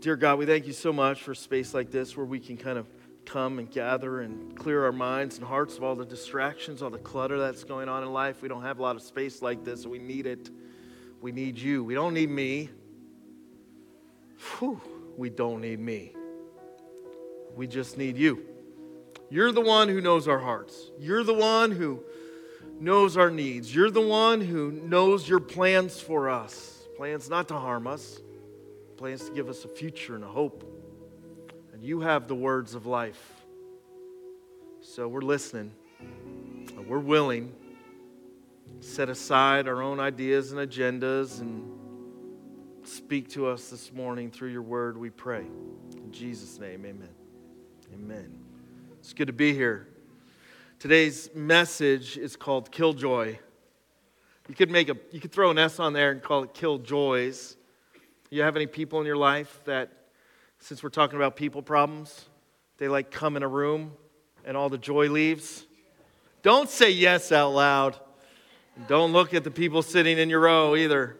Dear God, we thank you so much for a space like this where we can kind of come and gather and clear our minds and hearts of all the distractions, all the clutter that's going on in life. We don't have a lot of space like this, we need it. We need you. We don't need me. Whew, we don't need me. We just need you. You're the one who knows our hearts. You're the one who knows our needs. You're the one who knows your plans for us. Plans not to harm us, plans to give us a future and a hope. And you have the words of life. So we're listening. We're willing. Set aside our own ideas and agendas and speak to us this morning through your word, we pray. In Jesus' name, amen. Amen. It's good to be here. Today's message is called Killjoy. You could make a you could throw an S on there and call it Killjoys. You have any people in your life that, since we're talking about people problems, they like come in a room and all the joy leaves? Don't say yes out loud. Don't look at the people sitting in your row either.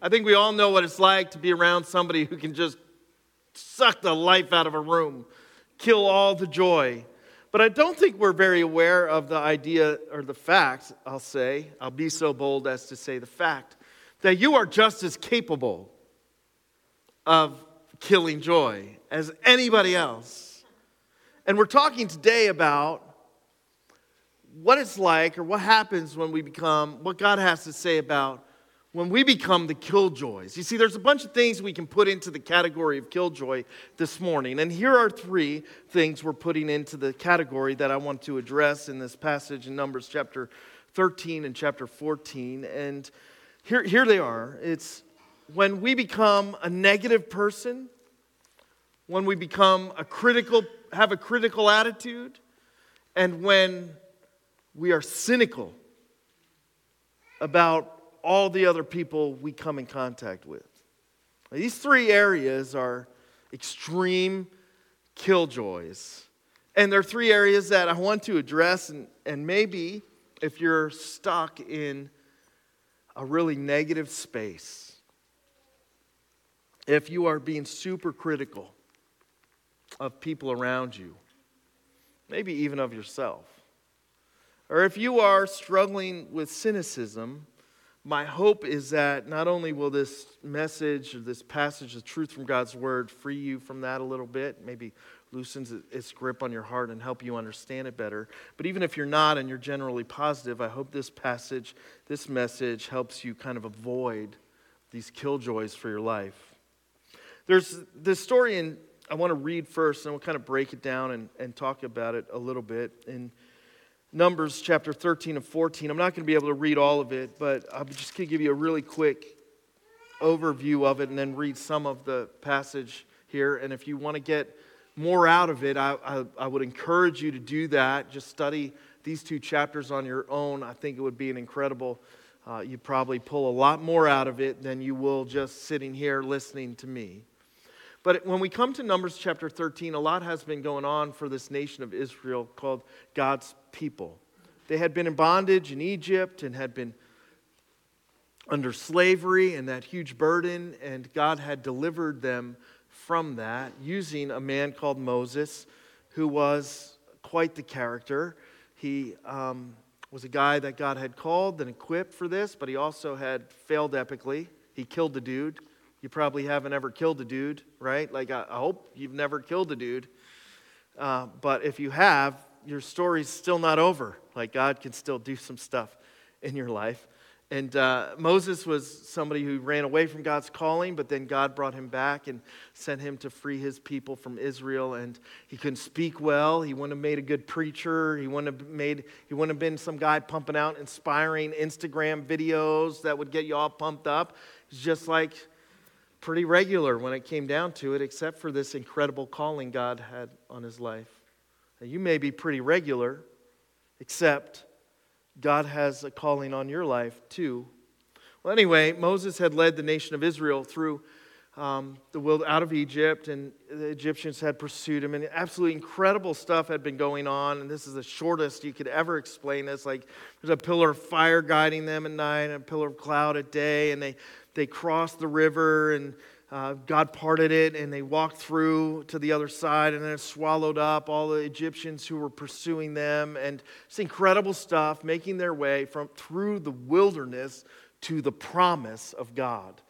I think we all know what it's like to be around somebody who can just suck the life out of a room, kill all the joy. But I don't think we're very aware of the idea or the fact, I'll say, I'll be so bold as to say the fact, that you are just as capable of killing joy as anybody else. And we're talking today about what it's like or what happens when we become, what God has to say about when we become the killjoys. You see, there's a bunch of things we can put into the category of killjoy this morning. And here are three things we're putting into the category that I want to address in this passage in Numbers chapter 13 and chapter 14. And here, here they are. It's when we become a negative person, when we become a critical, have a critical attitude, and when we are cynical about all the other people we come in contact with. These three areas are extreme killjoys. And they're three areas that I want to address, and, and maybe if you're stuck in a really negative space, if you are being super critical of people around you, maybe even of yourself, or if you are struggling with cynicism, my hope is that not only will this message or this passage of truth from God's word free you from that a little bit, maybe loosens its grip on your heart and help you understand it better, but even if you're not and you're generally positive, I hope this passage, this message helps you kind of avoid these killjoys for your life. There's this story, and I want to read first, and we'll kind of break it down and, and talk about it a little bit. In Numbers chapter 13 and 14, I'm not going to be able to read all of it, but I'm just going to give you a really quick overview of it and then read some of the passage here. And if you want to get more out of it, I, I, I would encourage you to do that. Just study these two chapters on your own. I think it would be an incredible uh, you probably pull a lot more out of it than you will just sitting here listening to me. But when we come to Numbers chapter 13, a lot has been going on for this nation of Israel called God's people. They had been in bondage in Egypt and had been under slavery and that huge burden, and God had delivered them from that using a man called Moses, who was quite the character. He um, was a guy that God had called and equipped for this, but he also had failed epically. He killed the dude. You probably haven't ever killed a dude, right? Like, I, hope you've never killed a dude. Uh, but if you have, your story's still not over. Like, God can still do some stuff in your life. And uh, Moses was somebody who ran away from God's calling, but then God brought him back and sent him to free his people from Israel. And he couldn't speak well. He wouldn't have made a good preacher. He wouldn't have made. He wouldn't have been some guy pumping out inspiring Instagram videos that would get you all pumped up. He's just like pretty regular when it came down to it, except for this incredible calling God had on his life. Now, you may be pretty regular, except God has a calling on your life too. Well, anyway, Moses had led the nation of Israel through um, the world out of Egypt, and the Egyptians had pursued him, and absolutely incredible stuff had been going on. And this is the shortest you could ever explain this. Like there's a pillar of fire guiding them at night, and a pillar of cloud at day, and they they crossed the river and uh, God parted it and they walked through to the other side and then it swallowed up all the Egyptians who were pursuing them. And it's incredible stuff making their way from through the wilderness to the promise of God.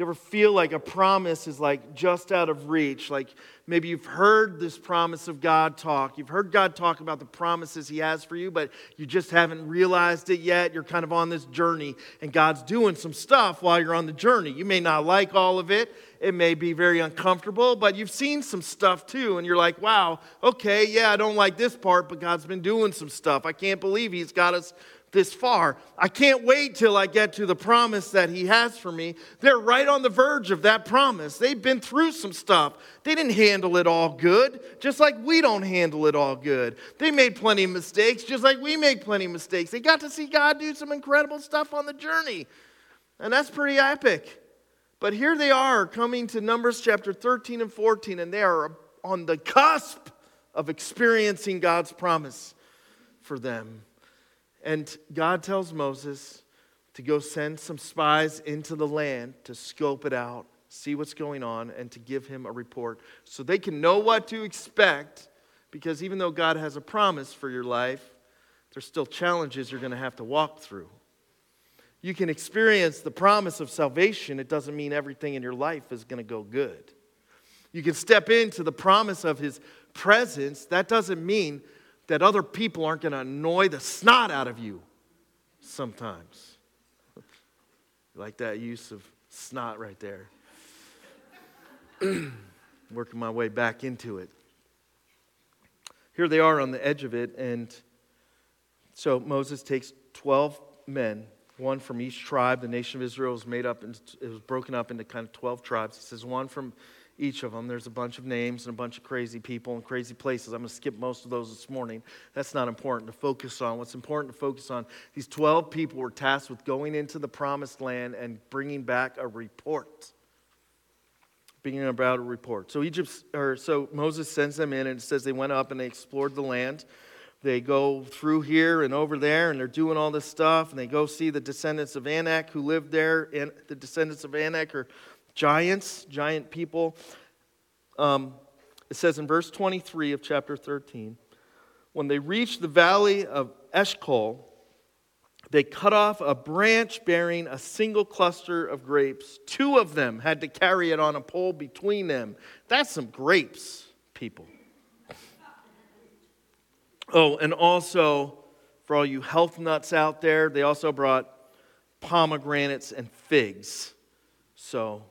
You ever feel like a promise is like just out of reach? Like maybe you've heard this promise of God talk. You've heard God talk about the promises He has for you, but you just haven't realized it yet. You're kind of on this journey, and God's doing some stuff while you're on the journey. You may not like all of it, it may be very uncomfortable, but you've seen some stuff too, and you're like, wow, okay, yeah, I don't like this part, but God's been doing some stuff. I can't believe He's got us this far. I can't wait till I get to the promise that He has for me. They're right on the verge of that promise. They've been through some stuff. They didn't handle it all good, just like we don't handle it all good. They made plenty of mistakes, just like we make plenty of mistakes. They got to see God do some incredible stuff on the journey, and that's pretty epic. But here they are coming to Numbers chapter 13 and 14, and they are on the cusp of experiencing God's promise for them. And God tells Moses to go send some spies into the land to scope it out, see what's going on, and to give him a report so they can know what to expect. Because even though God has a promise for your life, there's still challenges you're going to have to walk through. You can experience the promise of salvation, it doesn't mean everything in your life is going to go good. You can step into the promise of his presence, that doesn't mean that other people aren't going to annoy the snot out of you sometimes. like that use of snot right there. Working my way back into it. Here they are on the edge of it, and so Moses takes 12 men, one from each tribe. The nation of Israel was made up, and it was broken up into kind of 12 tribes. He says, one from each of them. There's a bunch of names and a bunch of crazy people and crazy places. I'm going to skip most of those this morning. That's not important to focus on. What's important to focus on, these 12 people were tasked with going into the promised land and bringing back a report. Bringing about a report. So Egypt, or so Moses sends them in, and it says they went up and they explored the land. They go through here and over there, and they're doing all this stuff, and they go see the descendants of Anak who lived there. And the descendants of Anak are giants, giant people. Um, it says in verse 23 of chapter 13 when they reached the valley of Eshcol, they cut off a branch bearing a single cluster of grapes. Two of them had to carry it on a pole between them. That's some grapes, people. Oh, and also, for all you health nuts out there, they also brought pomegranates and figs. So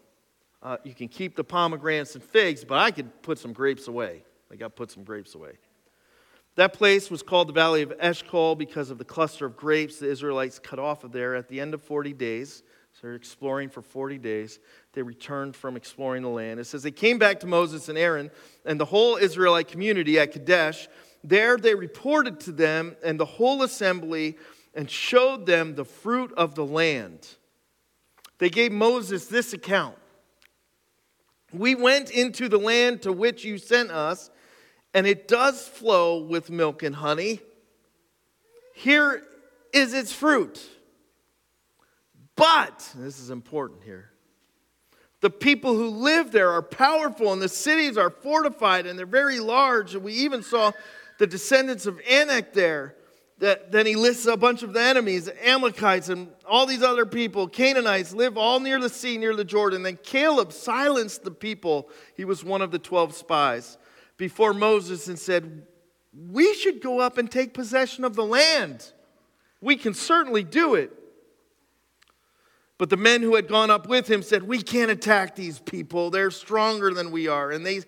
uh, you can keep the pomegranates and figs, but I could put some grapes away. I got put some grapes away. That place was called the Valley of Eshcol because of the cluster of grapes the Israelites cut off of there at the end of 40 days. So they're exploring for 40 days. They returned from exploring the land. It says they came back to Moses and Aaron and the whole Israelite community at Kadesh. There they reported to them and the whole assembly and showed them the fruit of the land. They gave Moses this account we went into the land to which you sent us, and it does flow with milk and honey. Here is its fruit. But, this is important here, the people who live there are powerful, and the cities are fortified, and they're very large. And we even saw the descendants of Anak there that, then he lists a bunch of the enemies, Amalekites and all these other people, Canaanites, live all near the sea, near the Jordan. Then Caleb silenced the people. He was one of the 12 spies before Moses and said, We should go up and take possession of the land. We can certainly do it. But the men who had gone up with him said, We can't attack these people. They're stronger than we are. And they,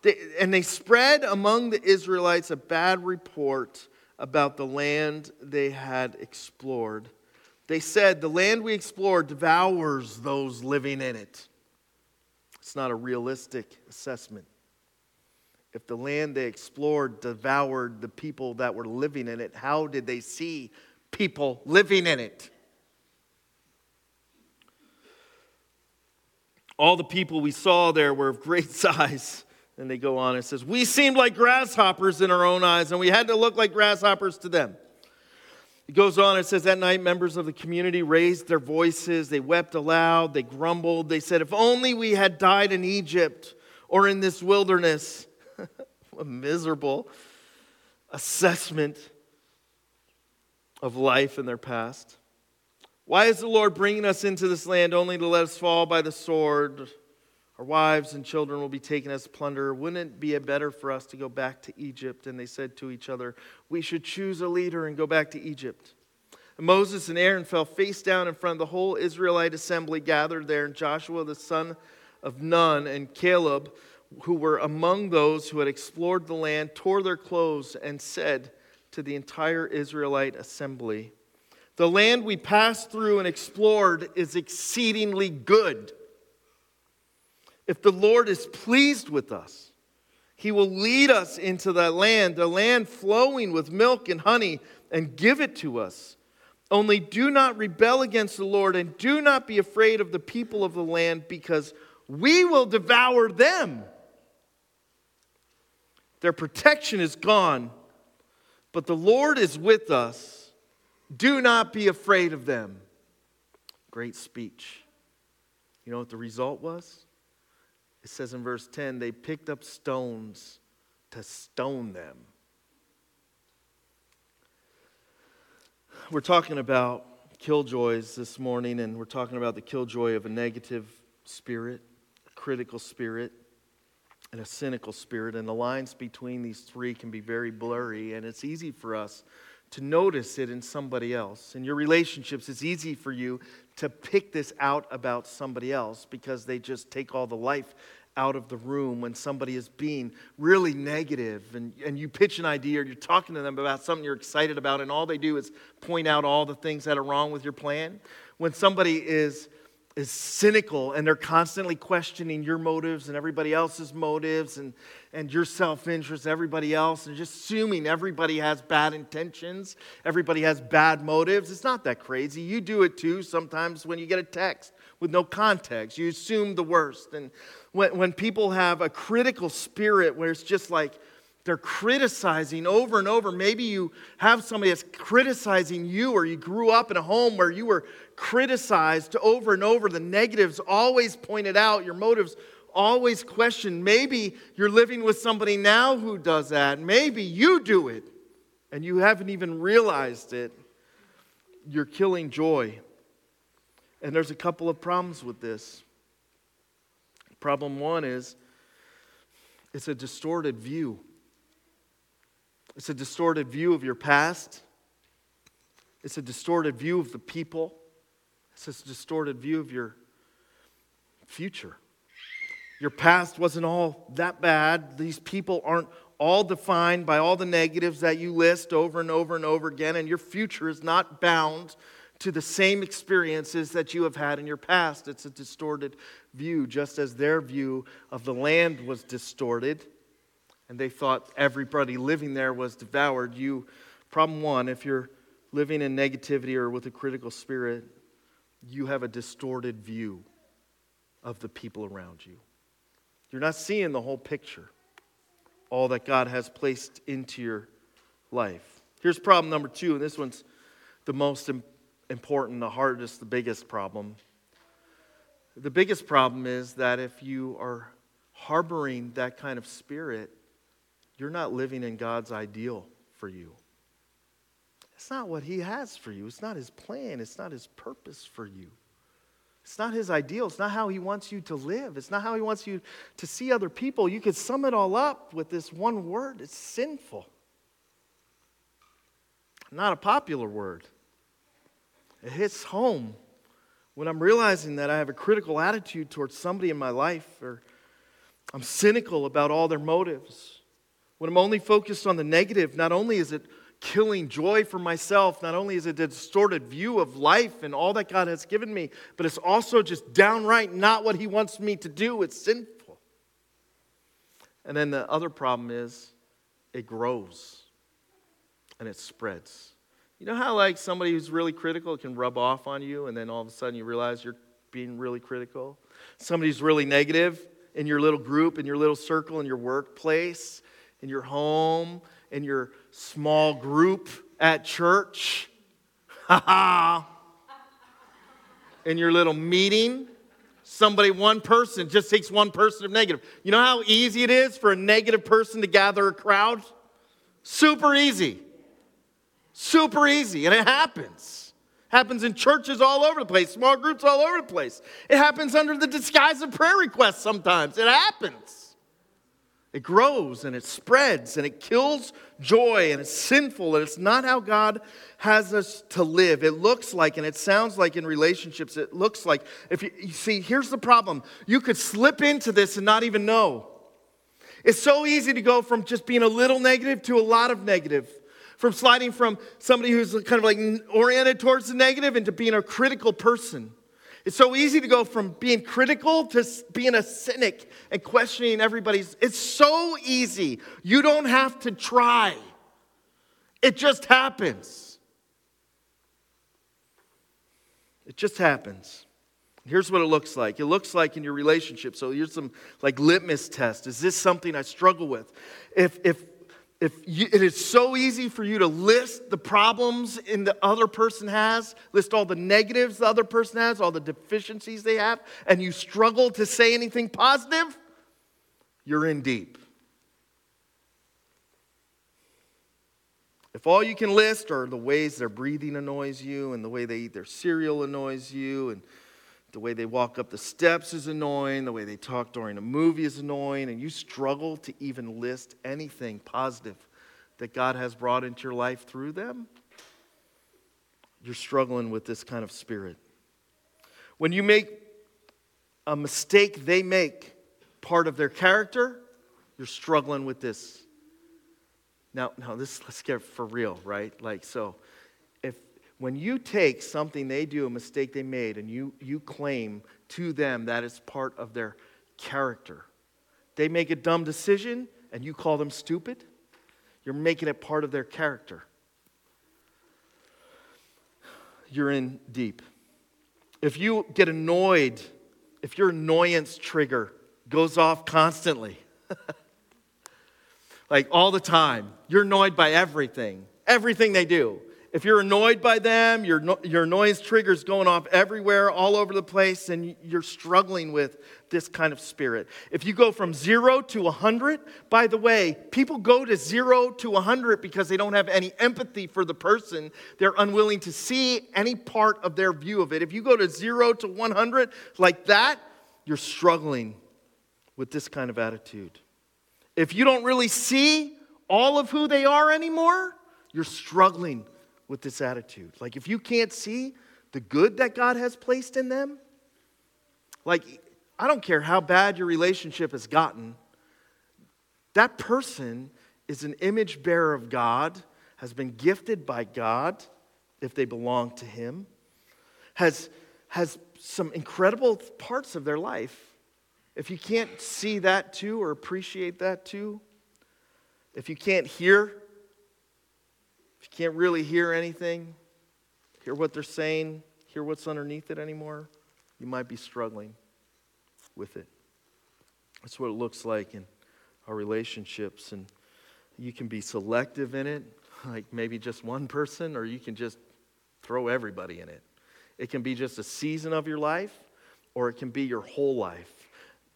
they, and they spread among the Israelites a bad report about the land they had explored. They said, The land we explored devours those living in it. It's not a realistic assessment. If the land they explored devoured the people that were living in it, how did they see people living in it? All the people we saw there were of great size and they go on, it says, We seemed like grasshoppers in our own eyes, and we had to look like grasshoppers to them. It goes on, it says, That night, members of the community raised their voices. They wept aloud. They grumbled. They said, If only we had died in Egypt or in this wilderness. a miserable assessment of life in their past. Why is the Lord bringing us into this land only to let us fall by the sword? Our wives and children will be taken as plunder. Wouldn't it be better for us to go back to Egypt? And they said to each other, We should choose a leader and go back to Egypt. And Moses and Aaron fell face down in front of the whole Israelite assembly gathered there, and Joshua the son of Nun and Caleb, who were among those who had explored the land, tore their clothes and said to the entire Israelite assembly, The land we passed through and explored is exceedingly good. If the Lord is pleased with us, he will lead us into that land, a land flowing with milk and honey, and give it to us. Only do not rebel against the Lord, and do not be afraid of the people of the land, because we will devour them. Their protection is gone, but the Lord is with us. Do not be afraid of them. Great speech. You know what the result was? It says in verse 10 they picked up stones to stone them. We're talking about killjoys this morning, and we're talking about the killjoy of a negative spirit, a critical spirit, and a cynical spirit. And the lines between these three can be very blurry, and it's easy for us to notice it in somebody else. In your relationships, it's easy for you to pick this out about somebody else because they just take all the life out of the room when somebody is being really negative and, and you pitch an idea or you're talking to them about something you're excited about and all they do is point out all the things that are wrong with your plan. When somebody is is cynical and they're constantly questioning your motives and everybody else's motives and, and your self interest, everybody else, and just assuming everybody has bad intentions, everybody has bad motives. It's not that crazy. You do it too sometimes when you get a text with no context. You assume the worst. And when, when people have a critical spirit where it's just like, they're criticizing over and over. Maybe you have somebody that's criticizing you, or you grew up in a home where you were criticized over and over. The negatives always pointed out, your motives always questioned. Maybe you're living with somebody now who does that. Maybe you do it and you haven't even realized it. You're killing joy. And there's a couple of problems with this. Problem one is it's a distorted view. It's a distorted view of your past. It's a distorted view of the people. It's a distorted view of your future. Your past wasn't all that bad. These people aren't all defined by all the negatives that you list over and over and over again, and your future is not bound to the same experiences that you have had in your past. It's a distorted view, just as their view of the land was distorted and they thought everybody living there was devoured. You, problem one, if you're living in negativity or with a critical spirit, you have a distorted view of the people around you. You're not seeing the whole picture, all that God has placed into your life. Here's problem number two, and this one's the most important, the hardest, the biggest problem. The biggest problem is that if you are harboring that kind of spirit, you're not living in God's ideal for you. It's not what He has for you. It's not His plan. It's not His purpose for you. It's not His ideal. It's not how He wants you to live. It's not how He wants you to see other people. You could sum it all up with this one word it's sinful. Not a popular word. It hits home when I'm realizing that I have a critical attitude towards somebody in my life or I'm cynical about all their motives when I'm only focused on the negative, not only is it killing joy for myself, not only is it a distorted view of life and all that God has given me, but it's also just downright not what He wants me to do. It's sinful. And then the other problem is it grows and it spreads. You know how, like, somebody who's really critical can rub off on you, and then all of a sudden you realize you're being really critical? Somebody who's really negative in your little group, in your little circle, in your workplace, in your home, in your small group at church. In your little meeting, somebody, one person, just takes one person of negative. You know how easy it is for a negative person to gather a crowd? Super easy. Super easy. And it happens. Happens in churches all over the place, small groups all over the place. It happens under the disguise of prayer requests sometimes. It happens. It grows and it spreads and it kills joy and it's sinful and it's not how God has us to live. It looks like and it sounds like in relationships, it looks like, if you, you see, here's the problem you could slip into this and not even know. It's so easy to go from just being a little negative to a lot of negative, from sliding from somebody who's kind of like oriented towards the negative into being a critical person. It's so easy to go from being critical to being a cynic and questioning everybody's. It's so easy. You don't have to try, it just happens. It just happens. Here's what it looks like. It looks like in your relationship. So here's some like litmus test. Is this something I struggle with? If if if you, it is so easy for you to list the problems in the other person has, list all the negatives the other person has, all the deficiencies they have, and you struggle to say anything positive, you're in deep. If all you can list are the ways their breathing annoys you, and the way they eat their cereal annoys you, and the way they walk up the steps is annoying. The way they talk during a movie is annoying. And you struggle to even list anything positive that God has brought into your life through them. You're struggling with this kind of spirit. When you make a mistake they make part of their character, you're struggling with this. Now, now this let's get for real, right? Like so when you take something they do, a mistake they made, and you, you claim to them that it's part of their character, they make a dumb decision and you call them stupid, you're making it part of their character. You're in deep. If you get annoyed, if your annoyance trigger goes off constantly, like all the time, you're annoyed by everything, everything they do. If you're annoyed by them, your, your noise triggers going off everywhere, all over the place, and you're struggling with this kind of spirit. If you go from zero to 100, by the way, people go to zero to 100 because they don't have any empathy for the person. They're unwilling to see any part of their view of it. If you go to zero to 100 like that, you're struggling with this kind of attitude. If you don't really see all of who they are anymore, you're struggling with this attitude. Like, if you can't see the good that God has placed in them, like, I don't care how bad your relationship has gotten, that person is an image bearer of God, has been gifted by God if they belong to Him, has, has some incredible parts of their life. If you can't see that too or appreciate that too, if you can't hear can't really hear anything, hear what they're saying, hear what's underneath it anymore, you might be struggling with it. That's what it looks like in our relationships. And you can be selective in it, like maybe just one person, or you can just throw everybody in it. It can be just a season of your life, or it can be your whole life.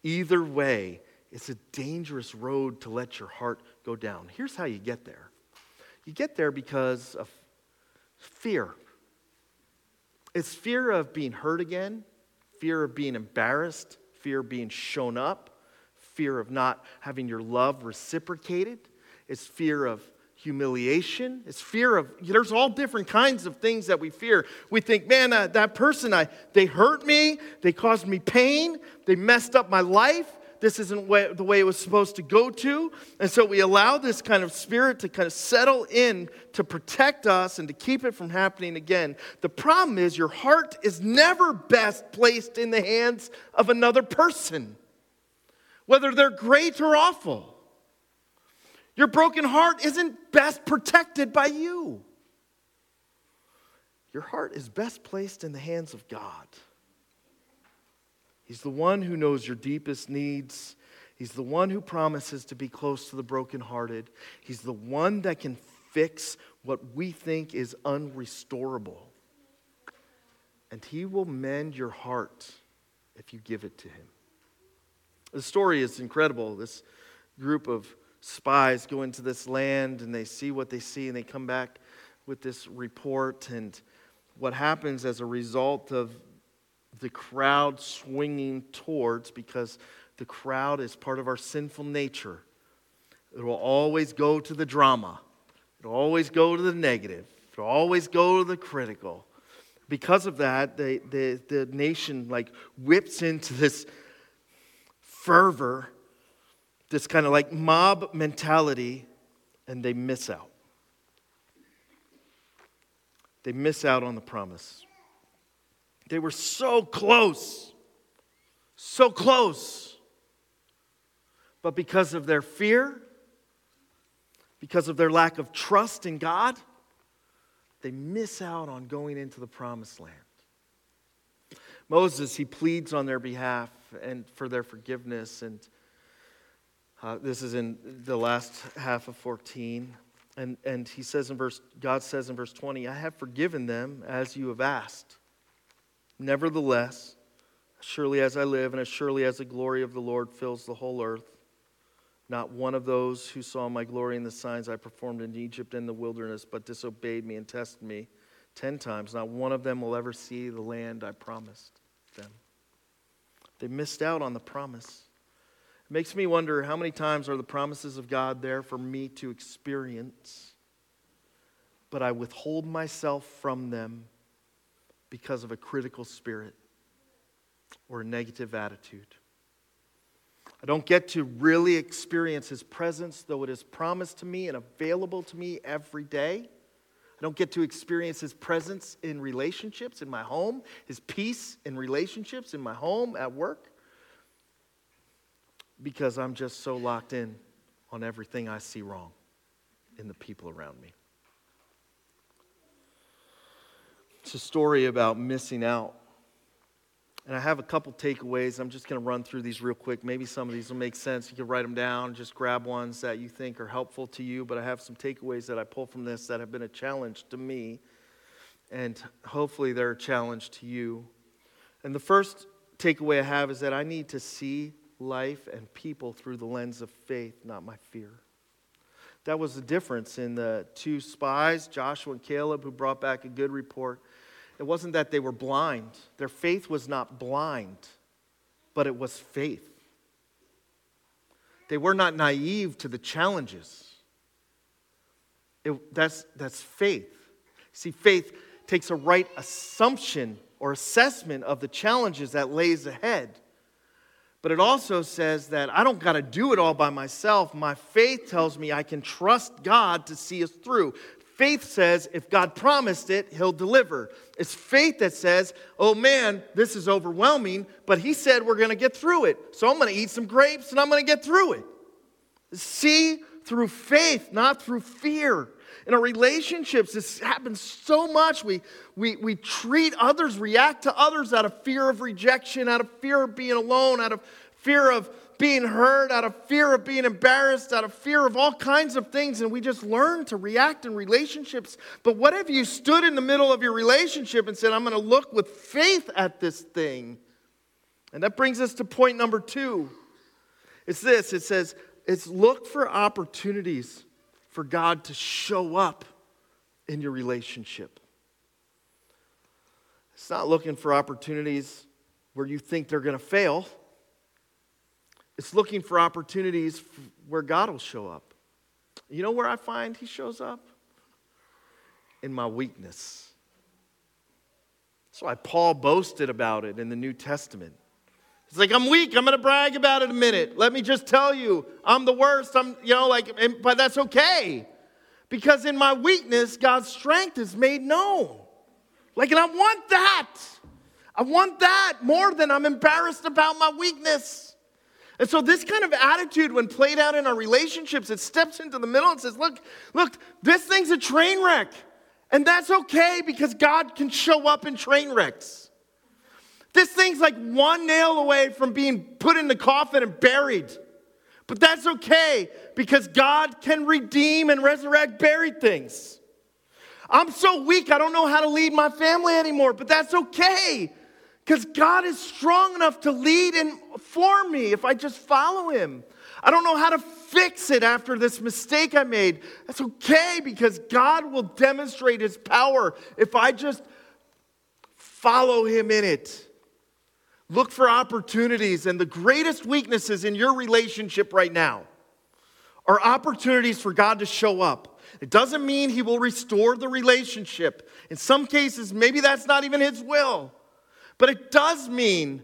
Either way, it's a dangerous road to let your heart go down. Here's how you get there you get there because of fear. It's fear of being hurt again, fear of being embarrassed, fear of being shown up, fear of not having your love reciprocated. It's fear of humiliation. It's fear of, there's all different kinds of things that we fear. We think, man, uh, that person, I, they hurt me, they caused me pain, they messed up my life, this isn't the way it was supposed to go to. And so we allow this kind of spirit to kind of settle in to protect us and to keep it from happening again. The problem is your heart is never best placed in the hands of another person, whether they're great or awful. Your broken heart isn't best protected by you. Your heart is best placed in the hands of God. He's the one who knows your deepest needs. He's the one who promises to be close to the brokenhearted. He's the one that can fix what we think is unrestorable. and he will mend your heart if you give it to him. The story is incredible. This group of spies go into this land and they see what they see and they come back with this report. And what happens as a result of the crowd swinging towards, because the crowd is part of our sinful nature, it will always go to the drama, it'll always go to the negative, it'll always go to the critical. Because of that, the, the, the nation like whips into this fervor, this kind of like mob mentality, and they miss out. They miss out on the promise. They were so close, so close. But because of their fear, because of their lack of trust in God, they miss out on going into the promised land. Moses, he pleads on their behalf and for their forgiveness. And uh, this is in the last half of 14. And, and he says in verse, God says in verse 20, I have forgiven them as you have asked. Nevertheless, surely as I live and as surely as the glory of the Lord fills the whole earth, not one of those who saw my glory in the signs I performed in Egypt and the wilderness, but disobeyed me and tested me ten times, not one of them will ever see the land I promised them. They missed out on the promise. It makes me wonder how many times are the promises of God there for me to experience, but I withhold myself from them because of a critical spirit or a negative attitude. I don't get to really experience His presence, though it is promised to me and available to me every day. I don't get to experience His presence in relationships in my home, His peace in relationships in my home, at work, because I'm just so locked in on everything I see wrong in the people around me. It's a story about missing out and I have a couple takeaways. I'm just going to run through these real quick. Maybe some of these will make sense. You can write them down, just grab ones that you think are helpful to you. But I have some takeaways that I pull from this that have been a challenge to me. And hopefully they're a challenge to you. And the first takeaway I have is that I need to see life and people through the lens of faith, not my fear. That was the difference in the two spies, Joshua and Caleb, who brought back a good report it wasn't that they were blind, their faith was not blind, but it was faith. They were not naive to the challenges. It, that's, that's faith. See, faith takes a right assumption or assessment of the challenges that lays ahead. But it also says that I don't got to do it all by myself. My faith tells me I can trust God to see us through. Faith says if God promised it, he'll deliver. It's faith that says, oh man, this is overwhelming, but he said we're going to get through it. So I'm going to eat some grapes and I'm going to get through it. See through faith, not through fear. In our relationships, this happens so much. We, we, we treat others, react to others out of fear of rejection, out of fear of being alone, out of fear of being hurt, out of fear of being embarrassed, out of fear of all kinds of things, and we just learn to react in relationships. But what if you stood in the middle of your relationship and said, I'm going to look with faith at this thing? And that brings us to point number two. It's this it says, it's look for opportunities for God to show up in your relationship. It's not looking for opportunities where you think they're going to fail. It's looking for opportunities where God will show up. You know where I find He shows up? In my weakness. That's why Paul boasted about it in the New Testament. He's like, I'm weak. I'm going to brag about it a minute. Let me just tell you, I'm the worst. I'm, you know, like, but that's okay. Because in my weakness, God's strength is made known. Like, and I want that. I want that more than I'm embarrassed about my weakness. And so, this kind of attitude, when played out in our relationships, it steps into the middle and says, Look, look, this thing's a train wreck. And that's okay because God can show up in train wrecks. This thing's like one nail away from being put in the coffin and buried. But that's okay because God can redeem and resurrect buried things. I'm so weak, I don't know how to lead my family anymore, but that's okay. Because God is strong enough to lead and form me if I just follow Him. I don't know how to fix it after this mistake I made. That's okay because God will demonstrate His power if I just follow Him in it. Look for opportunities, and the greatest weaknesses in your relationship right now are opportunities for God to show up. It doesn't mean He will restore the relationship. In some cases, maybe that's not even His will, but it does mean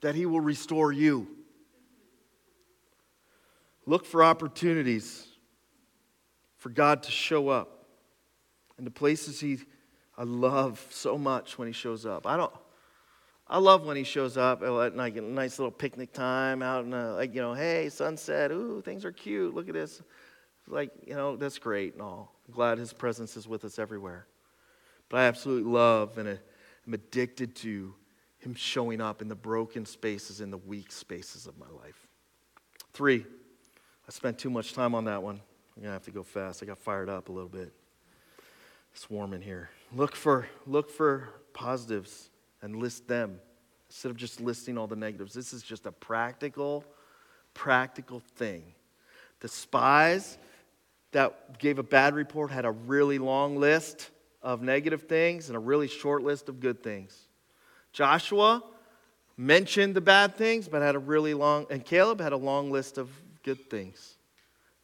that He will restore you. Look for opportunities for God to show up and the places He I love so much when He shows up. I don't. I love when he shows up at like a nice little picnic time out in a, like, you know, hey, sunset, ooh, things are cute, look at this. Like, you know, that's great and all. I'm glad his presence is with us everywhere. But I absolutely love and am addicted to him showing up in the broken spaces, in the weak spaces of my life. Three, I spent too much time on that one. I'm going to have to go fast. I got fired up a little bit. It's warm in here. Look for, look for positives and list them instead of just listing all the negatives. This is just a practical, practical thing. The spies that gave a bad report had a really long list of negative things and a really short list of good things. Joshua mentioned the bad things, but had a really long, and Caleb had a long list of good things.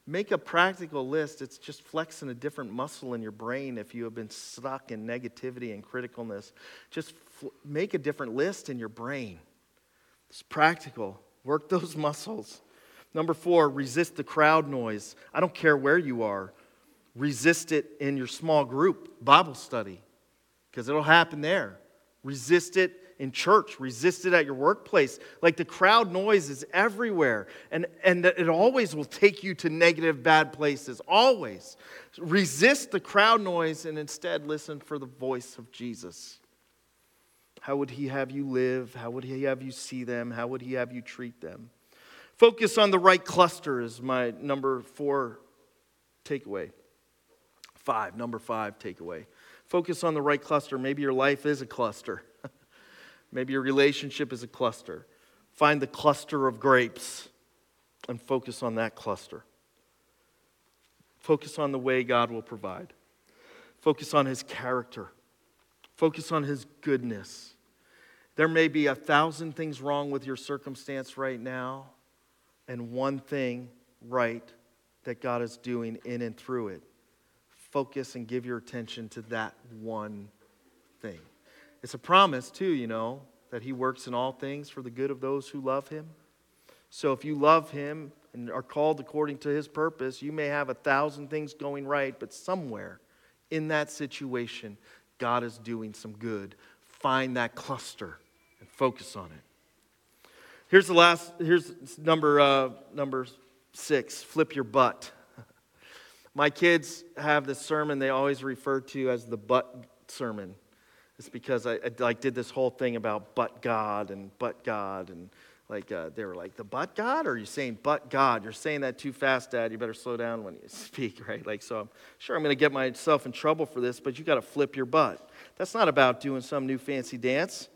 Make a practical list. It's just flexing a different muscle in your brain if you have been stuck in negativity and criticalness. Just make a different list in your brain. It's practical. Work those muscles. Number four, resist the crowd noise. I don't care where you are. Resist it in your small group Bible study because it'll happen there. Resist it in church, resist it at your workplace. Like the crowd noise is everywhere, and, and it always will take you to negative, bad places. Always. Resist the crowd noise and instead listen for the voice of Jesus. How would he have you live? How would he have you see them? How would he have you treat them? Focus on the right cluster is my number four takeaway. Five, number five takeaway. Focus on the right cluster. Maybe your life is a cluster. Maybe your relationship is a cluster. Find the cluster of grapes and focus on that cluster. Focus on the way God will provide. Focus on his character. Focus on his goodness. There may be a thousand things wrong with your circumstance right now, and one thing right that God is doing in and through it. Focus and give your attention to that one thing. It's a promise, too, you know, that He works in all things for the good of those who love Him. So if you love Him and are called according to His purpose, you may have a thousand things going right, but somewhere in that situation, God is doing some good. Find that cluster and focus on it. Here's the last, here's number, uh, number six flip your butt. My kids have this sermon they always refer to as the butt sermon. It's because I, I, like did this whole thing about but God and but God and like uh, they were like the but God or are you saying but God? You're saying that too fast, Dad. You better slow down when you speak, right? Like so. I'm sure I'm going to get myself in trouble for this, but you got to flip your butt. That's not about doing some new fancy dance.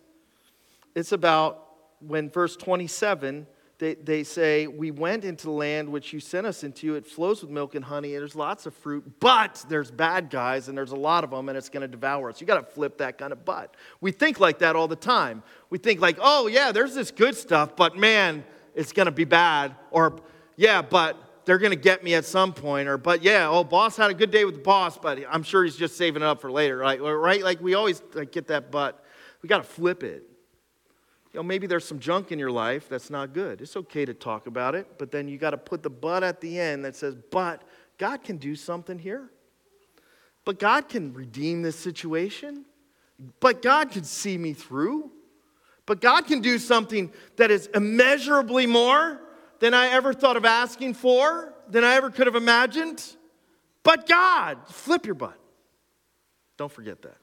It's about when verse 27 they, they say, We went into the land which you sent us into. It flows with milk and honey, and there's lots of fruit, but there's bad guys, and there's a lot of them, and it's going to devour us. You got to flip that kind of butt. We think like that all the time. We think, like, oh, yeah, there's this good stuff, but man, it's going to be bad. Or, yeah, but they're going to get me at some point. Or, but yeah, oh, boss had a good day with the boss, but I'm sure he's just saving it up for later, right? Right? Like, we always like, get that butt. We got to flip it. Know, maybe there's some junk in your life that's not good. It's okay to talk about it, but then you got to put the but at the end that says, but God can do something here. But God can redeem this situation. But God can see me through. But God can do something that is immeasurably more than I ever thought of asking for, than I ever could have imagined. But God, flip your butt. Don't forget that.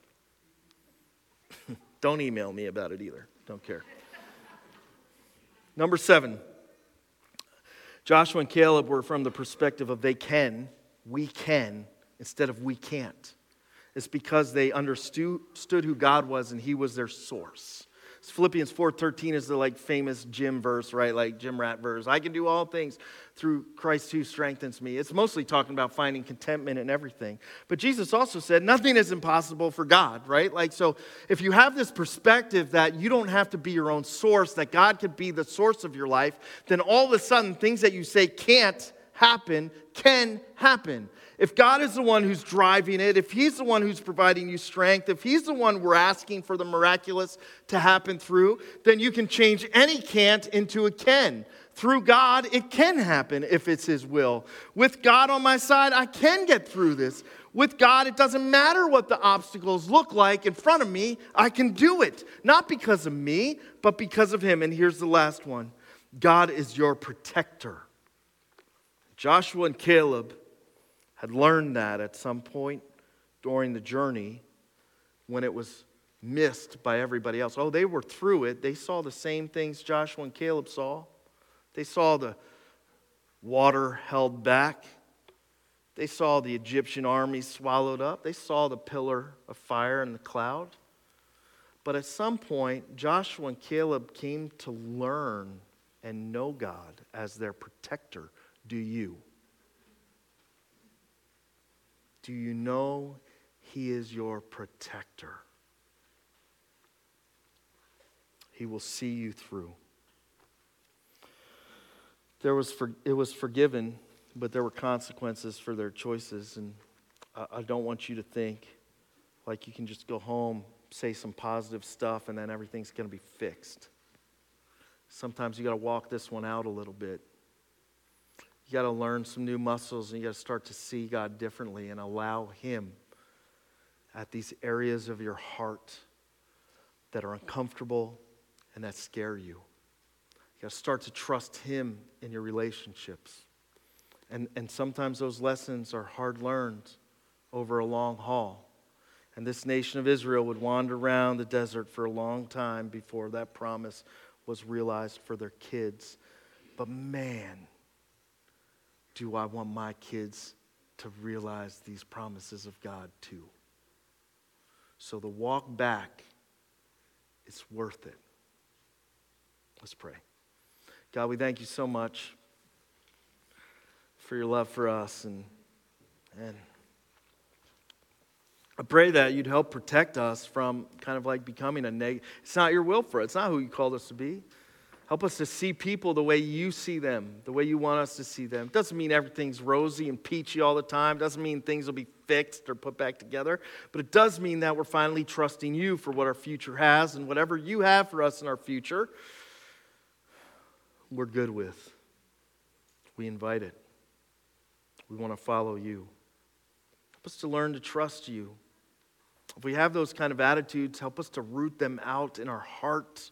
Don't email me about it either. Don't care. Number seven, Joshua and Caleb were from the perspective of they can, we can, instead of we can't. It's because they understood who God was and He was their source. Philippians 4:13 is the like famous gym verse, right? Like gym rat verse. I can do all things through Christ who strengthens me. It's mostly talking about finding contentment in everything. But Jesus also said nothing is impossible for God, right? Like so if you have this perspective that you don't have to be your own source, that God could be the source of your life, then all of a sudden things that you say can't happen can happen. If God is the one who's driving it, if He's the one who's providing you strength, if He's the one we're asking for the miraculous to happen through, then you can change any can't into a can. Through God, it can happen if it's His will. With God on my side, I can get through this. With God, it doesn't matter what the obstacles look like in front of me, I can do it. Not because of me, but because of Him. And here's the last one God is your protector. Joshua and Caleb had learned that at some point during the journey when it was missed by everybody else. Oh, they were through it. They saw the same things Joshua and Caleb saw. They saw the water held back. They saw the Egyptian army swallowed up. They saw the pillar of fire and the cloud. But at some point, Joshua and Caleb came to learn and know God as their protector. Do you? Do you know He is your protector? He will see you through. There was for, it was forgiven, but there were consequences for their choices. And I, I don't want you to think like you can just go home, say some positive stuff, and then everything's going to be fixed. Sometimes you got to walk this one out a little bit. You got to learn some new muscles and you got to start to see God differently and allow Him at these areas of your heart that are uncomfortable and that scare you. You got to start to trust Him in your relationships. And, and sometimes those lessons are hard learned over a long haul. And this nation of Israel would wander around the desert for a long time before that promise was realized for their kids. But man, do I want my kids to realize these promises of God too? So the walk back, it's worth it. Let's pray. God, we thank you so much for your love for us and and I pray that you'd help protect us from kind of like becoming a negative. It's not your will for it. It's not who you called us to be. Help us to see people the way you see them, the way you want us to see them. Doesn't mean everything's rosy and peachy all the time. Doesn't mean things will be fixed or put back together. But it does mean that we're finally trusting you for what our future has and whatever you have for us in our future, we're good with. We invite it. We want to follow you. Help us to learn to trust you. If we have those kind of attitudes, help us to root them out in our hearts